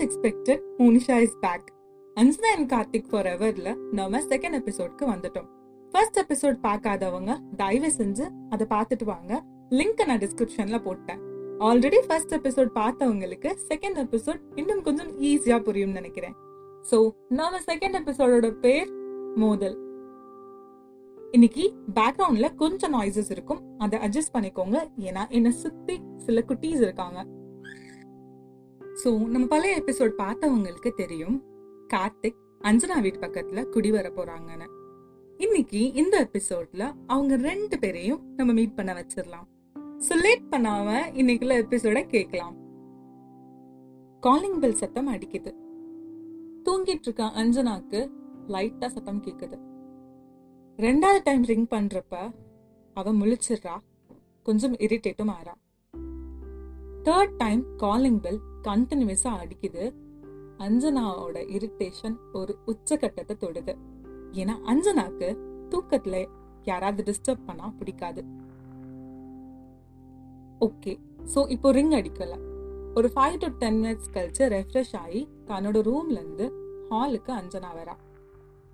As expected Monisha is back அன்சுதா and Karthik for எவர்ல நம்ம second எபிசோட்க்கு வந்துட்டோம். ஃபர்ஸ்ட் எபிசோட் பார்க்காதவங்க தயவு செஞ்சு அதை பார்த்துட்டு வாங்க. லிங்க் நான் டிஸ்கிரிப்ஷன்ல போட்டேன். ஆல்ரெடி ஃபர்ஸ்ட் எபிசோட் பார்த்தவங்களுக்கு செகண்ட் எபிசோட் இன்னும் கொஞ்சம் ஈஸியா புரியும்னு நினைக்கிறேன். சோ நாம செகண்ட் எபிசோடோட பேர் மோதல். இன்னைக்கு பேக்ரவுண்ட்ல கொஞ்சம் நாய்ஸஸ் இருக்கும். அதை அட்ஜஸ்ட் பண்ணிக்கோங்க. ஏன்னா என்ன சுத்தி சில குட்டீஸ் இருக்காங்க. ஸோ நம்ம பழைய எபிசோட் பார்த்தவங்களுக்கு தெரியும். கார்த்திக் அஞ்சனா வீட்டு பக்கத்துல குடி வர போறாங்கன்னு. இன்னைக்கு இந்த எபிசோட்ல அவங்க ரெண்டு பேரையும் நம்ம மீட் பண்ண வச்சிடலாம். ஸோ லேட் பண்ணாம இன்னைக்குள்ள எபிசோட கேட்கலாம். காலிங் பெல் சத்தம் அடிக்குது. தூங்கிட்டு இருக்க அஞ்சனாக்கு லைட்டா சத்தம் கேட்குது ரெண்டாவது டைம் ரிங் பண்றப்ப அவ முழிச்சிடுறா. கொஞ்சம் இரிட்டேட்டும் ஆறா. தேர்ட் டைம் காலிங் பெல் கண்டினியூஸா அடிக்குது. அஞ்சனாவோட இரிட்டேஷன் ஒரு உச்சகட்டத்தை தொடுது. ஏன்னா அஞ்சனாக்கு தூக்கத்துல யாராவது டிஸ்டர்ப் பண்ணா பிடிக்காது. ஓகே ஸோ இப்போ ரிங் அடிக்கல. ஒரு ஃபைவ் டு டென் மினிட்ஸ் கழிச்சு ரெஃப்ரெஷ் ஆகி தன்னோட ரூம்ல இருந்து ஹாலுக்கு அஞ்சனா வரா.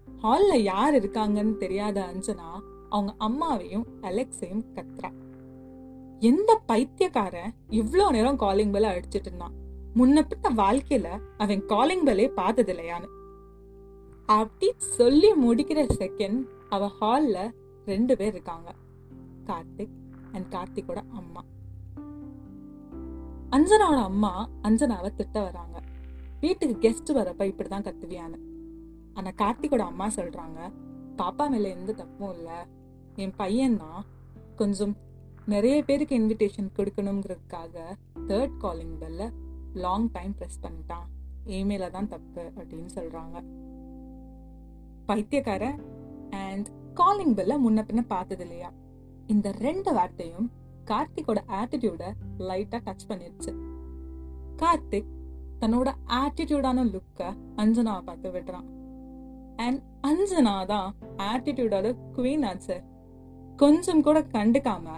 ஹாலில் யார் இருக்காங்கன்னு தெரியாத அஞ்சனா அவங்க அம்மாவையும் அலெக்ஸையும் கத்துறா. எந்த பைத்தியக்காரன் இவ்வளோ நேரம் காலிங் பெல்ல அடிச்சிட்டு இருந்தான்? முன்னப்பிட்ட வாழ்க்கையில அவன் காலிங் பெல்லே பார்த்தது இல்லையான்னு அப்படி சொல்லி முடிக்கிற செகண்ட் அவ ஹால்ல ரெண்டு பேர் இருக்காங்க. கார்த்திக் அண்ட் கார்த்திகோட அம்மா. அஞ்சனாவோட அம்மா அஞ்சனாவை திட்ட வராங்க. வீட்டுக்கு கெஸ்ட் வரப்ப இப்படிதான் கத்துவியான்னு. ஆனா கார்த்திகோட அம்மா சொல்றாங்க பாப்பா மேல எந்த தப்பும் இல்லை. என் பையன் தான் கொஞ்சம் நிறைய பேருக்கு இன்விடேஷன் கொடுக்கணுங்கிறதுக்காக தேர்ட் காலிங் பெல்ல லாங் டைம் ப்ரெஸ் பண்ணிட்டான். ஏமேல தான் தப்பு அப்படின்னு சொல்றாங்க. பைத்தியக்காரன் அண்ட் காலிங் பெல்ல முன்ன பின்ன பார்த்தது இல்லையா? இந்த ரெண்டு வார்த்தையும் கார்த்திகோட ஆட்டிடியூட லைட்டா டச் பண்ணிடுச்சு கார்த்திக் தன்னோட ஆட்டிடியூடான லுக்கை அஞ்சனாவை பார்த்து விடுறான். அண்ட் அஞ்சனா தான் ஆட்டிடியூடோட குவீன் ஆச்சு கொஞ்சம் கூட கண்டுக்காம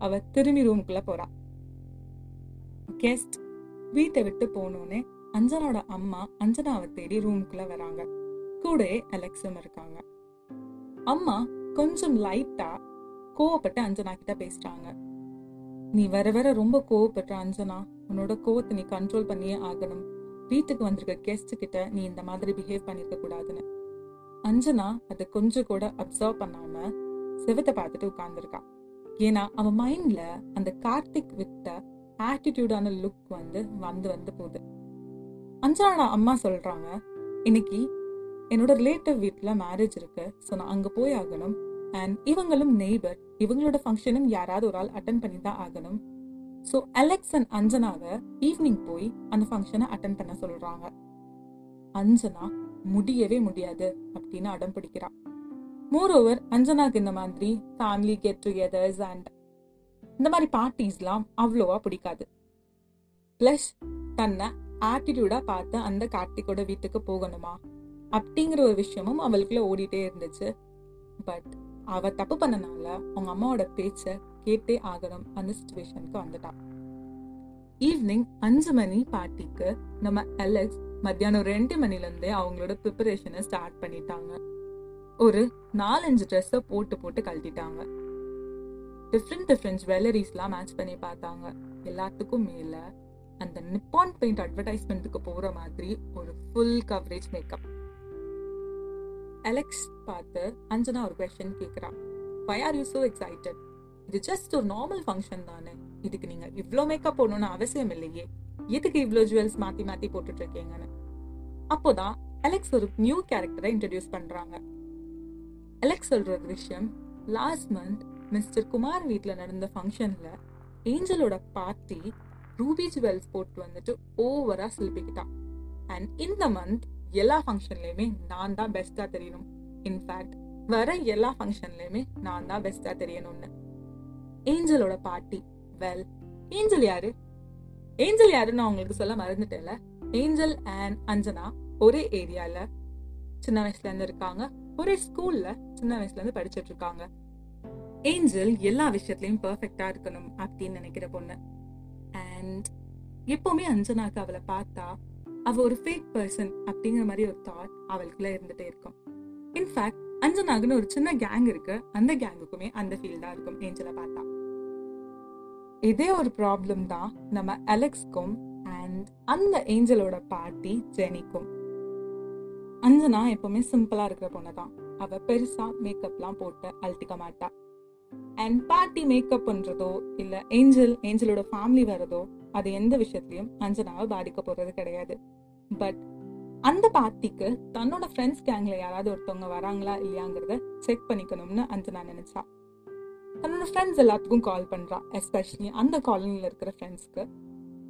அவ திரும்பி ரூமுக்குள்ள போறா. கெஸ்ட் வீட்டை விட்டு போனோடனே அஞ்சனாவோட அம்மா அஞ்சனாவை தேடி ரூமுக்குள்ள வராங்க. கூட அலெக்ஸும் இருக்காங்க. அம்மா கொஞ்சம் லைட்டா கோவப்பட்டு அஞ்சனா கிட்ட பேசுறாங்க. நீ வர வர ரொம்ப கோவப்படுற அஞ்சனா உன்னோட கோவத்தை நீ கண்ட்ரோல் பண்ணியே ஆகணும். வீட்டுக்கு வந்திருக்க கெஸ்ட் கிட்ட நீ இந்த மாதிரி பிஹேவ் பண்ணிருக்க கூடாதுன்னு. அஞ்சனா அதை கொஞ்சம் கூட அப்சர்வ் பண்ணாம செவத்தை பார்த்துட்டு உட்கார்ந்துருக்கா. ஏன்னா அவன் மைண்ட்ல அந்த கார்த்திக் வித்த ஆட்டிடியூடான லுக் வந்து வந்து வந்து போகுது. அஞ்சனா அம்மா சொல்றாங்க இன்னைக்கு என்னோட ரிலேட்டிவ் வீட்டில் மேரேஜ் இருக்கு. ஸோ நான் அங்கே போய் ஆகணும். அண்ட் இவங்களும் நெய்பர் இவங்களோட ஃபங்க்ஷனும் யாராவது ஒரு ஆள் அட்டன் பண்ணி தான் ஆகணும். ஸோ அலெக்ஸ் அண்ட் அஞ்சனாவை ஈவினிங் போய் அந்த ஃபங்க்ஷனை அட்டன் பண்ண சொல்றாங்க. அஞ்சனா முடியவே முடியாது அப்படின்னு அடம் பிடிக்கிறான் மோர் ஓவர் அஞ்சனாக்கு இந்த மாதிரி ஃபேமிலி கெட் டுகெதர்ஸ் அண்ட் இந்த மாதிரி பார்ட்டிஸ்லாம் அவ்வளோவா பிடிக்காது. ப்ளஸ் தன்னை ஆட்டிடியூடாக பார்த்து அந்த கார்த்திகோட வீட்டுக்கு போகணுமா? அப்படிங்கிற ஒரு விஷயமும் அவளுக்குள்ள ஓடிட்டே இருந்துச்சு. பட் அவ தப்பு பண்ணனால அவங்க அம்மாவோட பேச்சை கேட்டே ஆகணும் அந்த சுச்சுவேஷனுக்கு வந்துட்டான் ஈவினிங் அஞ்சு மணி பார்ட்டிக்கு நம்ம அலெக்ஸ் மத்தியானம் ரெண்டு மணிலேருந்தே அவங்களோட ப்ரிப்பரேஷனை ஸ்டார்ட் பண்ணிட்டாங்க. ஒரு நாலஞ்சு ட்ரெஸ்ஸை போட்டு போட்டு கழட்டிட்டாங்க. டிஃப்ரெண்ட் டிஃப்ரெண்ட் ஜுவல்லரிஸ்லாம் மேட்ச் பண்ணி பார்த்தாங்க. எல்லாத்துக்கும் மேலே அந்த நிப்பான் பெயிண்ட் அட்வர்டைஸ்மெண்ட்டுக்கு போகிற மாதிரி ஒரு ஃபுல் கவரேஜ் மேக்கப் அலெக்ஸ் பார்த்து அஞ்சனா ஒரு கொஷன் கேட்குறா why are you so excited இது ஜஸ்ட் ஒரு நார்மல் ஃபங்க்ஷன் தானே. இதுக்கு நீங்கள் இவ்வளோ மேக்கப் போடணும்னு அவசியம் இல்லையே. எதுக்கு இவ்வளோ ஜுவல்ஸ் மாற்றி மாற்றி போட்டுட்டு இருக்கீங்கன்னு? அப்போதான் அலெக்ஸ் ஒரு நியூ கேரக்டரை இன்ட்ரடியூஸ் பண்ணுறாங்க அலெக்ஸ் சொல்கிற விஷயம். லாஸ்ட் மந்த் மிஸ்டர் குமார் வீட்டில் நடந்த ஃபங்க்ஷனில் ஏஞ்சலோட பார்ட்டி ரூபி ஜுவல்ஸ் போட்டு வந்துட்டு ஓவராக சிலப்பிக்கிட்டான் அண்ட் இந்த மந்த் எல்லா ஃபங்க்ஷன்லேயுமே நான் தான் பெஸ்ட்டாக தெரியணும். இன்ஃபேக்ட் வர எல்லா ஃபங்க்ஷன்லேயுமே நான் தான் பெஸ்ட்டாக தெரியணும்னு. ஏஞ்சலோட பார்ட்டி வெல் ஏஞ்சல் யாரு? ஏஞ்சல் யாருன்னு நான் உங்களுக்கு சொல்ல மறந்துட்டேல ஏஞ்சல் அண்ட் அஞ்சனா ஒரே ஏரியாவில் சின்ன வயசுலேருந்து இருக்காங்க. ஒரே ஸ்கூலில் சின்ன வயசுல இருந்து படிச்சிட்டு இருக்காங்க. ஏஞ்சல் எல்லா விஷயத்துலயும் பெர்ஃபெக்டா இருக்கணும் அப்படின்னு நினைக்கிற பொண்ணு. அண்ட் எப்பவுமே அஞ்சனாக்கு அவளை பார்த்தா அவ ஒரு ஃபேக் பர்சன் அப்படிங்கிற மாதிரி ஒரு தாட் அவளுக்குள்ள இருந்துட்டே இருக்கும். இன்ஃபேக்ட் அஞ்சனாகுன்னு ஒரு சின்ன கேங் இருக்கு. அந்த கேங்குக்குமே அந்த ஃபீல் தான் இருக்கும் ஏஞ்சலை பார்த்தா. இதே ஒரு ப்ராப்ளம் தான் நம்ம அலெக்ஸ்க்கும் அண்ட் அந்த ஏஞ்சலோட பாட்டி ஜெனிக்கும். அஞ்சனா எப்பவுமே சிம்பிளா இருக்கிற பொண்ணு தான் அவ பெருசா மேக்கப்லாம் போட்டு அழுத்திக்க மாட்டா. அண்ட் பாட்டி மேக்கப் பண்றதோ இல்ல ஏஞ்சல் ஏஞ்சலோட ஃபேமிலி வரதோ அது எந்த விஷயத்துலையும் அஞ்சனாவை பாதிக்க போறது கிடையாது. பட் அந்த பார்ட்டிக்கு தன்னோட ஃப்ரெண்ட்ஸ் கேங்ல யாராவது ஒருத்தவங்க வராங்களா இல்லையாங்கிறத செக் பண்ணிக்கணும்னு அஞ்சனா நினைச்சா. தன்னோட ஃப்ரெண்ட்ஸ் எல்லாத்துக்கும் கால் பண்றா எஸ்பெஷலி அந்த காலனியில் இருக்கிற ஃப்ரெண்ட்ஸ்க்கு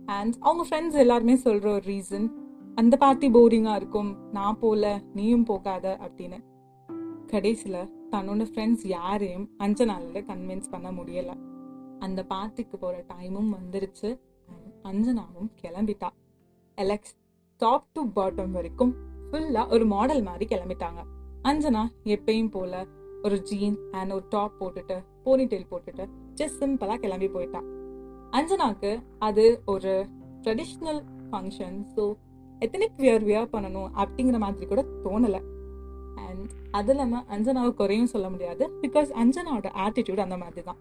அண்ட் அவங்க ஃப்ரெண்ட்ஸ் எல்லாருமே சொல்ற ஒரு ரீசன் அந்த பார்ட்டி போரிங்கா இருக்கும் நான் போல நீயும் போகாத அப்படின்னு. கடைசியில் தன்னோட ஃப்ரெண்ட்ஸ் யாரையும் அஞ்சனால கன்வின்ஸ் பண்ண முடியல. அந்த பார்ட்டிக்கு போகிற டைமும் வந்துருச்சு. அஞ்சனாவும் கிளம்பிட்டா. எலெக்ஸ் டாப் டு பாட்டம் வரைக்கும் ஃபுல்லாக ஒரு மாடல் மாதிரி கிளம்பிட்டாங்க. அஞ்சனா எப்பயும் போல ஒரு ஜீன் அண்ட் ஒரு டாப் போட்டுட்டு போனி டெயில் போட்டுட்டு ஜஸ்ட் சிம்பிளாக கிளம்பி போயிட்டான் அஞ்சனாக்கு அது ஒரு ட்ரெடிஷ்னல் ஃபங்க்ஷன் ஸோ எத்தனைக்கு வியர் வியர் பண்ணணும் அப்படிங்கிற மாதிரி கூட தோணலை. அண்ட் அது இல்லாமல் அஞ்சனாவை குறையும் சொல்ல முடியாது. பிகாஸ் அஞ்சனாவோட ஆட்டிடியூட் அந்த மாதிரி தான்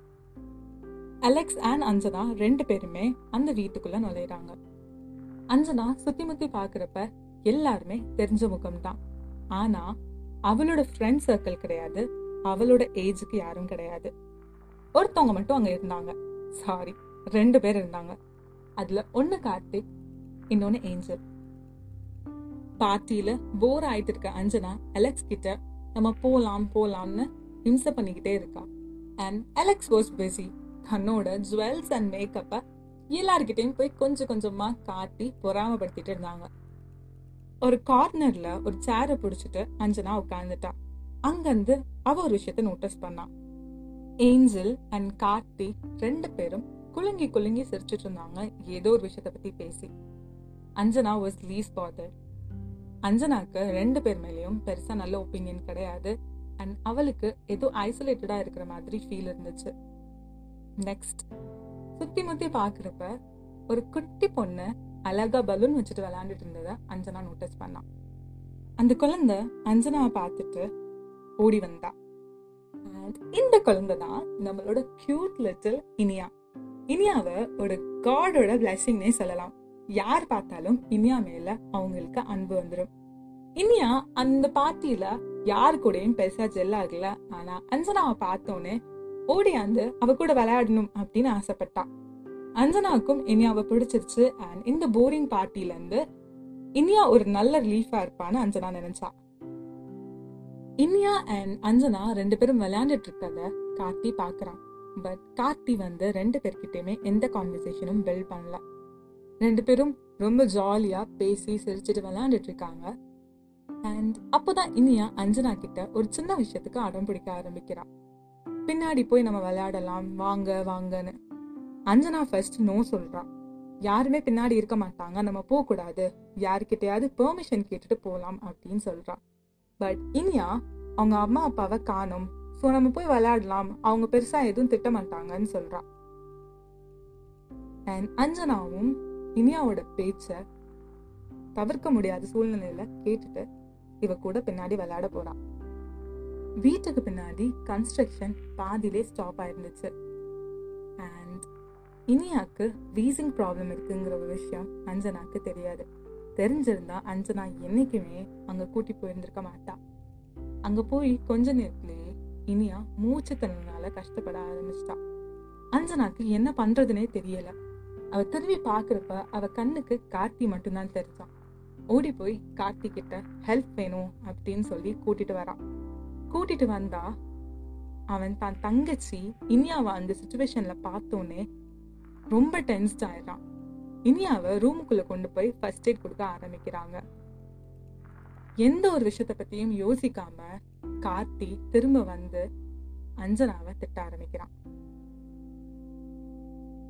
அலெக்ஸ் அண்ட் அஞ்சனா ரெண்டு பேருமே அந்த வீட்டுக்குள்ள நுழையிறாங்க. அஞ்சனா சுத்தி முத்தி பாக்குறப்ப எல்லாருமே தெரிஞ்ச முகம் தான் ஆனா அவளோட ஃப்ரெண்ட் சர்க்கிள் கிடையாது. அவளோட ஏஜுக்கு யாரும் கிடையாது. ஒருத்தவங்க மட்டும் அங்க இருந்தாங்க. சாரி ரெண்டு பேர் இருந்தாங்க. அதுல ஒன்று கார்த்திக் இன்னொன்னு ஏஞ்சல். பார்ட்டியில போர் ஆயிட்டு இருக்க அஞ்சனா அலெக்ஸ் கிட்ட நம்ம போலாம் போலாம்னு ஹிம்சை பண்ணிக்கிட்டே இருக்கா. அண்ட் அலெக்ஸ் வாஸ் பிஸி தன்னோட ஜுவல்ஸ் அண்ட் மேக்கப்பை எல்லார்கிட்டையும் போய் கொஞ்சம் கொஞ்சமா காட்டி பொறாமப்படுத்திட்டு இருந்தாங்க. ஒரு கார்னர்ல ஒரு சேரை பிடிச்சிட்டு அஞ்சனா உட்கார்ந்துட்டா அங்கிருந்து அவ ஒரு விஷயத்த நோட்டீஸ் பண்ணான் ஏஞ்சல் அண்ட் கார்த்தி ரெண்டு பேரும் குலுங்கி குலுங்கி சிரிச்சிட்டு இருந்தாங்க. ஏதோ ஒரு விஷயத்த பத்தி பேசி. அஞ்சனா வாஸ் லீஸ் பாதர் அஞ்சனாக்கு ரெண்டு பேர் மேலேயும் பெருசா நல்ல ஒப்பீனியன் கிடையாது. அண்ட் அவளுக்கு ஏதோ ஐசோலேட்டடா இருக்கிற மாதிரி ஃபீல் இருந்துச்சு. நெக்ஸ்ட் சுத்தி முத்தி பாக்குறப்ப ஒரு குட்டி பொண்ணு அழகா பலூன் வச்சுட்டு விளையாண்டுட்டு இருந்ததை அஞ்சனா நோட்டீஸ் பண்ணான் அந்த குழந்தை அஞ்சனாவை பார்த்துட்டு ஓடி வந்தா. இந்த குழந்தை தான் நம்மளோட கியூட் லிட்டில் இனியா. இனியாவை ஒரு காடோட பிளஸிங்னே சொல்லலாம். யார் பார்த்தாலும் இனியா மேல அவங்களுக்கு அன்பு வந்துடும் இனியா அந்த பார்ட்டியில யாரு கூடயும் பெருசா ஜெல் ஆகல. ஆனா அஞ்சனாவை பார்த்தோன்னே ஓடியாந்து அவ கூட விளையாடணும் அப்படின்னு ஆசைப்பட்டா. அஞ்சனாவுக்கும் இனியாவை பிடிச்சிருச்சு. அண்ட் இந்த போரிங் பார்ட்டில இருந்து இனியா ஒரு நல்ல ரிலீஃபா இருப்பான்னு அஞ்சனா நினைச்சா. இனியா அண்ட் அஞ்சனா ரெண்டு பேரும் விளையாண்டுட்டு இருக்கத கார்த்தி பாக்குறான் பட் கார்த்தி வந்து ரெண்டு பேர்கிட்டயுமே எந்த கான்வர்சேஷனும் பில்ட் பண்ணல. ரெண்டு பேரும் ரொம்ப ஜாலியாக பேசி சிரிச்சிட்டு விளையாண்டுட்டு இருக்காங்க அண்ட் அப்போ தான் இனியா அஞ்சனா கிட்ட ஒரு சின்ன விஷயத்துக்கு அடம் பிடிக்க ஆரம்பிக்கிறா. பின்னாடி போய் நம்ம விளையாடலாம் வாங்க வாங்கன்னு. அஞ்சனா ஃபர்ஸ்ட் நோ சொல்கிறான் யாருமே பின்னாடி இருக்க மாட்டாங்க நம்ம போகக்கூடாது கூடாது. பெர்மிஷன் கேட்டுட்டு போகலாம் அப்படின்னு சொல்கிறான் பட் இனியா அவங்க அம்மா அப்பாவை காணும். ஸோ நம்ம போய் விளையாடலாம் அவங்க பெருசாக எதுவும் திட்ட மாட்டாங்கன்னு சொல்கிறான் அண்ட் அஞ்சனாவும் இனியாவோட பேச்ச தவிர்க்க முடியாத சூழ்நிலையில கேட்டுட்டு இவ கூட பின்னாடி விளையாட போறான் வீட்டுக்கு பின்னாடி கன்ஸ்ட்ரக்ஷன் பாதியிலே ஸ்டாப் ஆயிருந்துச்சு. அண்ட் இனியாக்கு வீசிங் ப்ராப்ளம் இருக்குங்கிற ஒரு விஷயம் அஞ்சனாக்கு தெரியாது. தெரிஞ்சிருந்தா அஞ்சனா என்னைக்குமே அங்க கூட்டி போயிருந்திருக்க மாட்டா. அங்க போய் கொஞ்ச நேரத்திலேயே இனியா மூச்சு தன்னால கஷ்டப்பட ஆரம்பிச்சிட்டா. அஞ்சனாக்கு என்ன பண்றதுனே தெரியல. அவ திரும்பி பாக்குறப்ப அவ கண்ணுக்கு கார்த்தி மட்டும்தான் தெரிஞ்சான். ஓடி போய் கார்த்தி கிட்ட ஹெல்ப் வேணும் அப்படின்னு சொல்லி கூட்டிட்டு வரான். கூட்டிட்டு வந்தா அவன் தான் தங்கச்சி இனியாவை அந்த சுச்சுவேஷன்ல பார்த்தோன்னே ரொம்ப டென்ஸ்ட் ஆயிடுறான். இனியாவை ரூமுக்குள்ள கொண்டு போய் ஃபர்ஸ்ட் எய்ட் கொடுக்க ஆரம்பிக்கிறாங்க. எந்த ஒரு விஷயத்த பத்தியும் யோசிக்காம கார்த்தி திரும்ப வந்து அஞ்சனாவை திட்ட ஆரம்பிக்கிறான்.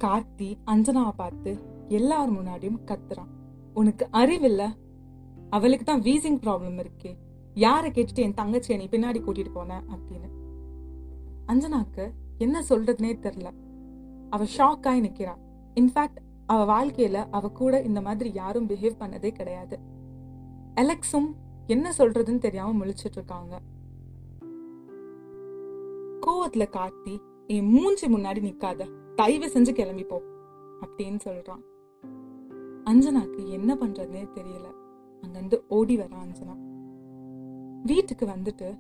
கார்த்தி அஞ்சனாவை பார்த்து எல்லார் முன்னாடியும் கத்துறான். உனக்கு அறிவில்ல? அவளுக்கு தான் வீசிங் ப்ராப்ளம் இருக்கு. யாரை கேட்டுட்டு என் தங்கச்சியை நீ பின்னாடி கூட்டிட்டு போன அப்படின்னு. அஞ்சனாக்கு என்ன சொல்றதுனே தெரில அவ ஷாக் ஆகி நிக்கிறா. இன்ஃபேக்ட் அவ வாழ்க்கையில அவ கூட இந்த மாதிரி யாரும் பிஹேவ் பண்ணதே கிடையாது. அலெக்ஸும் என்ன சொல்றதுன்னு தெரியாம முழிச்சிட்டு இருக்காங்க. கோவத்துல கார்த்தி என் மூஞ்சி முன்னாடி நிக்காத. தயவு செஞ்சு கிளம்பிப்போ அப்படின்னு சொல்றான். அஞ்சனாக்கு என்ன பண்றதுனே தெரியல. அங்கிருந்து ஓடி வர அஞ்சனா. வீட்டுக்கு வந்துட்டு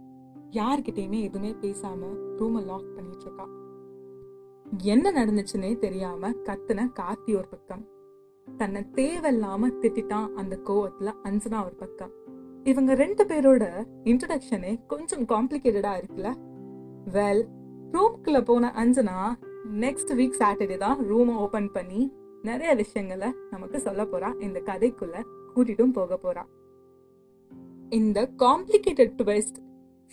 யார்கிட்டயுமே எதுவுமே பேசாம ரூமை லாக் பண்ணிட்டு இருக்கா. என்ன நடந்துச்சுன்னே தெரியாம கத்துன கார்த்தி ஒரு பக்கம். தன்னை தேவையில்லாம திட்டிட்டான் அந்த கோவத்துல அஞ்சனா ஒரு பக்கம். இவங்க ரெண்டு பேரோட இன்ட்ரடக்ஷனே கொஞ்சம் காம்ப்ளிகேட்டடா இருக்குல்ல. வெல் ரூம்குள்ள போன அஞ்சனா நெக்ஸ்ட் வீக் சாட்டர்டே தான் ரூமை ஓபன் பண்ணி நிறைய விஷயங்களை நமக்கு சொல்ல போறா. இந்த கதைக்குள்ள கூட்டிட்டும் போக போறா. இந்த காம்ப்ளிகேட்டட் ட்விஸ்ட்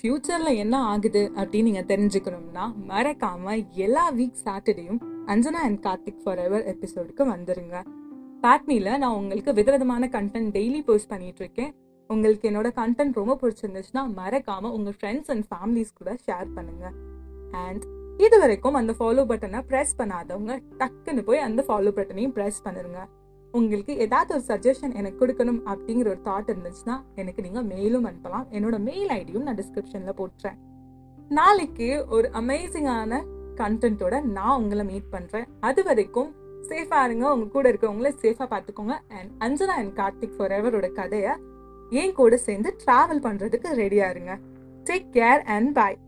ஃபியூச்சர்ல என்ன ஆகுது அப்படின்னு நீங்க தெரிஞ்சுக்கணும்னா மறக்காம எல்லா week சாட்டர்டேயும் Anjana and Karthik for ever எபிசோடுக்கு வந்துருங்க. பேட்மில நான் உங்களுக்கு விதவிதமான கண்டென்ட் டெய்லி போஸ்ட் பண்ணிட்டு இருக்கேன். உங்களுக்கு என்னோட கண்டென்ட் ரொம்ப பிடிச்சிருந்துச்சுன்னா மறக்காம உங்க ஃப்ரெண்ட்ஸ் அண்ட் ஃபேமிலிஸ் கூட ஷேர் பண்ணுங்க. அண்ட் இது வரைக்கும் அந்த ஃபாலோ பட்டனை ப்ரெஸ் பண்ணாதவங்க டக்குன்னு போய் அந்த ஃபாலோ பட்டனையும் ப்ரெஸ் பண்ணிருங்க உங்களுக்கு ஏதாவது ஒரு சஜஷன் எனக்கு கொடுக்கணும் அப்படிங்கிற ஒரு தாட் இருந்துச்சுன்னா எனக்கு நீங்க மெயிலும் அனுப்பலாம். என்னோட மெயில் ஐடியும் நான் டிஸ்கிரிப்ஷன்ல போட்டுறேன். நாளைக்கு ஒரு அமேசிங்கான கண்டென்ட்டோட நான் உங்களை மீட் பண்றேன். அது வரைக்கும் சேஃபா இருங்க. உங்க கூட இருக்கவங்கள சேஃபா பார்த்துக்கோங்க. And Anjana and Karthik for எவரோட கதையை என் கூட சேர்ந்து டிராவல் பண்றதுக்கு ரெடியா இருங்க. Take care and bye